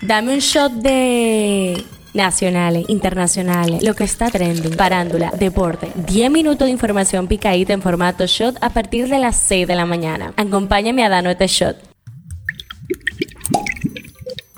Dame un shot de nacionales, internacionales, lo que está trending, parándula, deporte. 10 minutos de información picadita en formato shot a partir de las 6 de la mañana. Acompáñame a darnos este shot.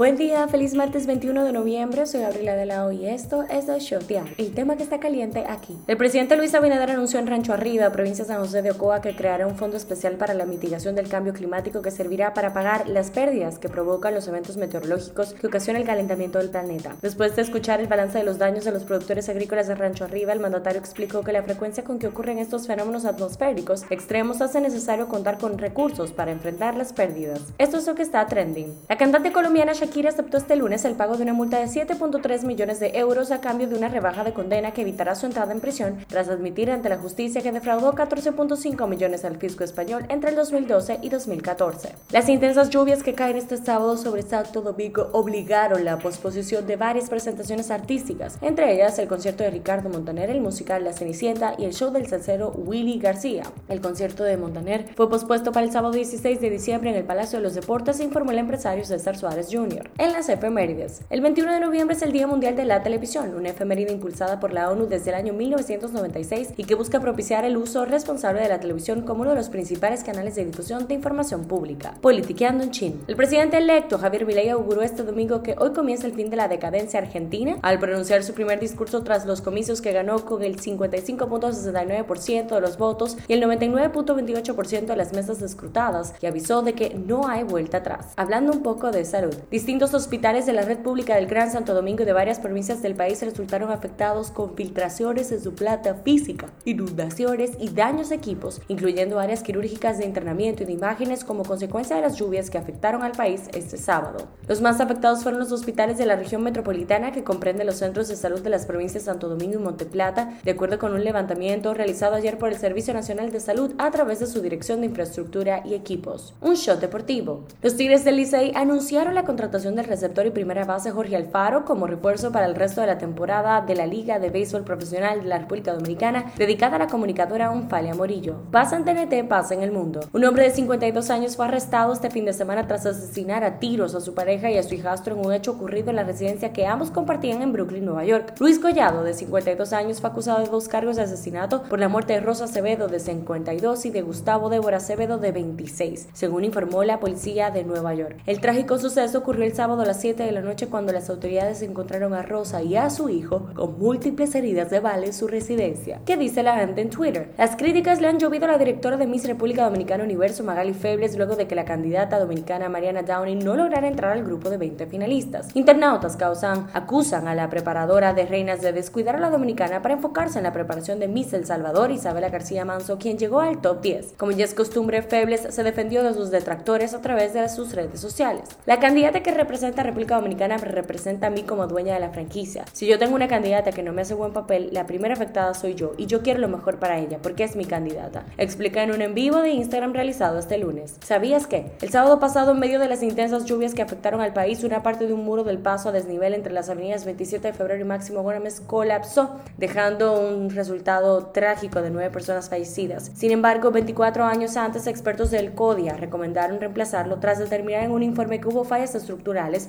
Buen día, feliz martes 21 de noviembre, soy Gabriela de la y esto es The Show el tema que está caliente aquí. El presidente Luis Abinader anunció en Rancho Arriba, provincia de San José de Ocoa, que creará un fondo especial para la mitigación del cambio climático que servirá para pagar las pérdidas que provocan los eventos meteorológicos que ocasionan el calentamiento del planeta. Después de escuchar el balance de los daños de los productores agrícolas de Rancho Arriba, el mandatario explicó que la frecuencia con que ocurren estos fenómenos atmosféricos extremos hace necesario contar con recursos para enfrentar las pérdidas. Esto es lo que está trending. La cantante colombiana Shakira aceptó este lunes el pago de una multa de 7.3 millones de euros a cambio de una rebaja de condena que evitará su entrada en prisión tras admitir ante la justicia que defraudó 14.5 millones al fisco español entre el 2012 y 2014. Las intensas lluvias que caen este sábado sobre Santo Domingo obligaron la posposición de varias presentaciones artísticas, entre ellas el concierto de Ricardo Montaner, el musical La Cenicienta y el show del salsero Willy García. El concierto de Montaner fue pospuesto para el sábado 16 de diciembre en el Palacio de los Deportes, informó el empresario César Suárez Jr. En la efemérides. El 21 de noviembre es el Día Mundial de la Televisión, una efeméride impulsada por la ONU desde el año 1996 y que busca propiciar el uso responsable de la televisión como uno de los principales canales de difusión de información pública. Politiqueando en China. El presidente electo Javier Milei auguró este domingo que hoy comienza el fin de la decadencia argentina al pronunciar su primer discurso tras los comicios que ganó con el 55.69% de los votos y el 99.28% de las mesas escrutadas y avisó de que no hay vuelta atrás. Hablando un poco de salud, distintos hospitales de la red pública del Gran Santo Domingo y de varias provincias del país resultaron afectados con filtraciones en su plata física, inundaciones y daños a equipos, incluyendo áreas quirúrgicas de internamiento y de imágenes como consecuencia de las lluvias que afectaron al país este sábado. Los más afectados fueron los hospitales de la región metropolitana que comprende los centros de salud de las provincias Santo Domingo y Monteplata, de acuerdo con un levantamiento realizado ayer por el Servicio Nacional de Salud a través de su Dirección de Infraestructura y Equipos. Un shot deportivo. Los Tigres del Licey anunciaron la contratación del receptor y primera base Jorge Alfaro como refuerzo para el resto de la temporada de la Liga de Béisbol Profesional de la República Dominicana dedicada a la comunicadora Unfalia Morillo. Pasa en TNT, pasa en el mundo. Un hombre de 52 años fue arrestado este fin de semana tras asesinar a tiros a su pareja y a su hijastro en un hecho ocurrido en la residencia que ambos compartían en Brooklyn, Nueva York. Luis Collado, de 52 años, fue acusado de dos cargos de asesinato por la muerte de Rosa Acevedo, de 52, y de Gustavo Débora Acevedo, de 26, según informó la policía de Nueva York. El trágico suceso ocurrió el sábado a las 7 de la noche cuando las autoridades encontraron a Rosa y a su hijo con múltiples heridas de bala en su residencia. ¿Qué dice la gente en Twitter? Las críticas le han llovido a la directora de Miss República Dominicana Universo, Magali Febles, luego de que la candidata dominicana Mariana Downey no lograra entrar al grupo de 20 finalistas. Internautas causan, acusan a la preparadora de reinas de descuidar a la dominicana para enfocarse en la preparación de Miss El Salvador, Isabela García Manso, quien llegó al top 10. Como ya es costumbre, Febles se defendió de sus detractores a través de sus redes sociales. La candidata que representa a República Dominicana representa a mí como dueña de la franquicia. Si yo tengo una candidata que no me hace buen papel, la primera afectada soy yo y yo quiero lo mejor para ella porque es mi candidata. Explica en un en vivo de Instagram realizado este lunes. ¿Sabías que? El sábado pasado, en medio de las intensas lluvias que afectaron al país, una parte de un muro del paso a desnivel entre las avenidas 27 de febrero y Máximo Gómez colapsó, dejando un resultado trágico de nueve personas fallecidas. Sin embargo, 24 años antes, expertos del CODIA recomendaron reemplazarlo tras determinar en un informe que hubo fallas estructurales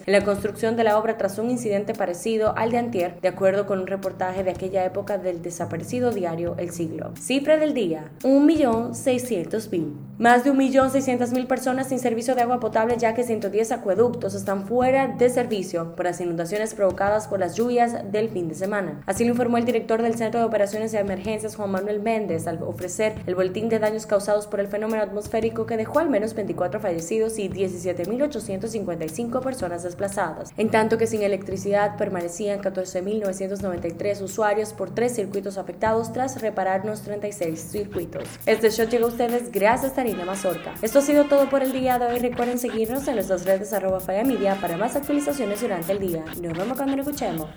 en la construcción de la obra tras un incidente parecido al de Antier, de acuerdo con un reportaje de aquella época del desaparecido diario El Siglo. Cifra del día, 1.600.000. Más de 1.600.000 personas sin servicio de agua potable ya que 110 acueductos están fuera de servicio por las inundaciones provocadas por las lluvias del fin de semana. Así lo informó el director del Centro de Operaciones y Emergencias Juan Manuel Méndez al ofrecer el boletín de daños causados por el fenómeno atmosférico que dejó al menos 24 fallecidos y 17.855 personas desplazadas. En tanto que sin electricidad permanecían 14.993 usuarios por tres circuitos afectados tras repararnos 36 circuitos. Este show llega a ustedes gracias a Esto ha sido todo por el día de hoy. Recuerden seguirnos en nuestras redes arroba Media para más actualizaciones durante el día. Nos vemos cuando nos escuchemos.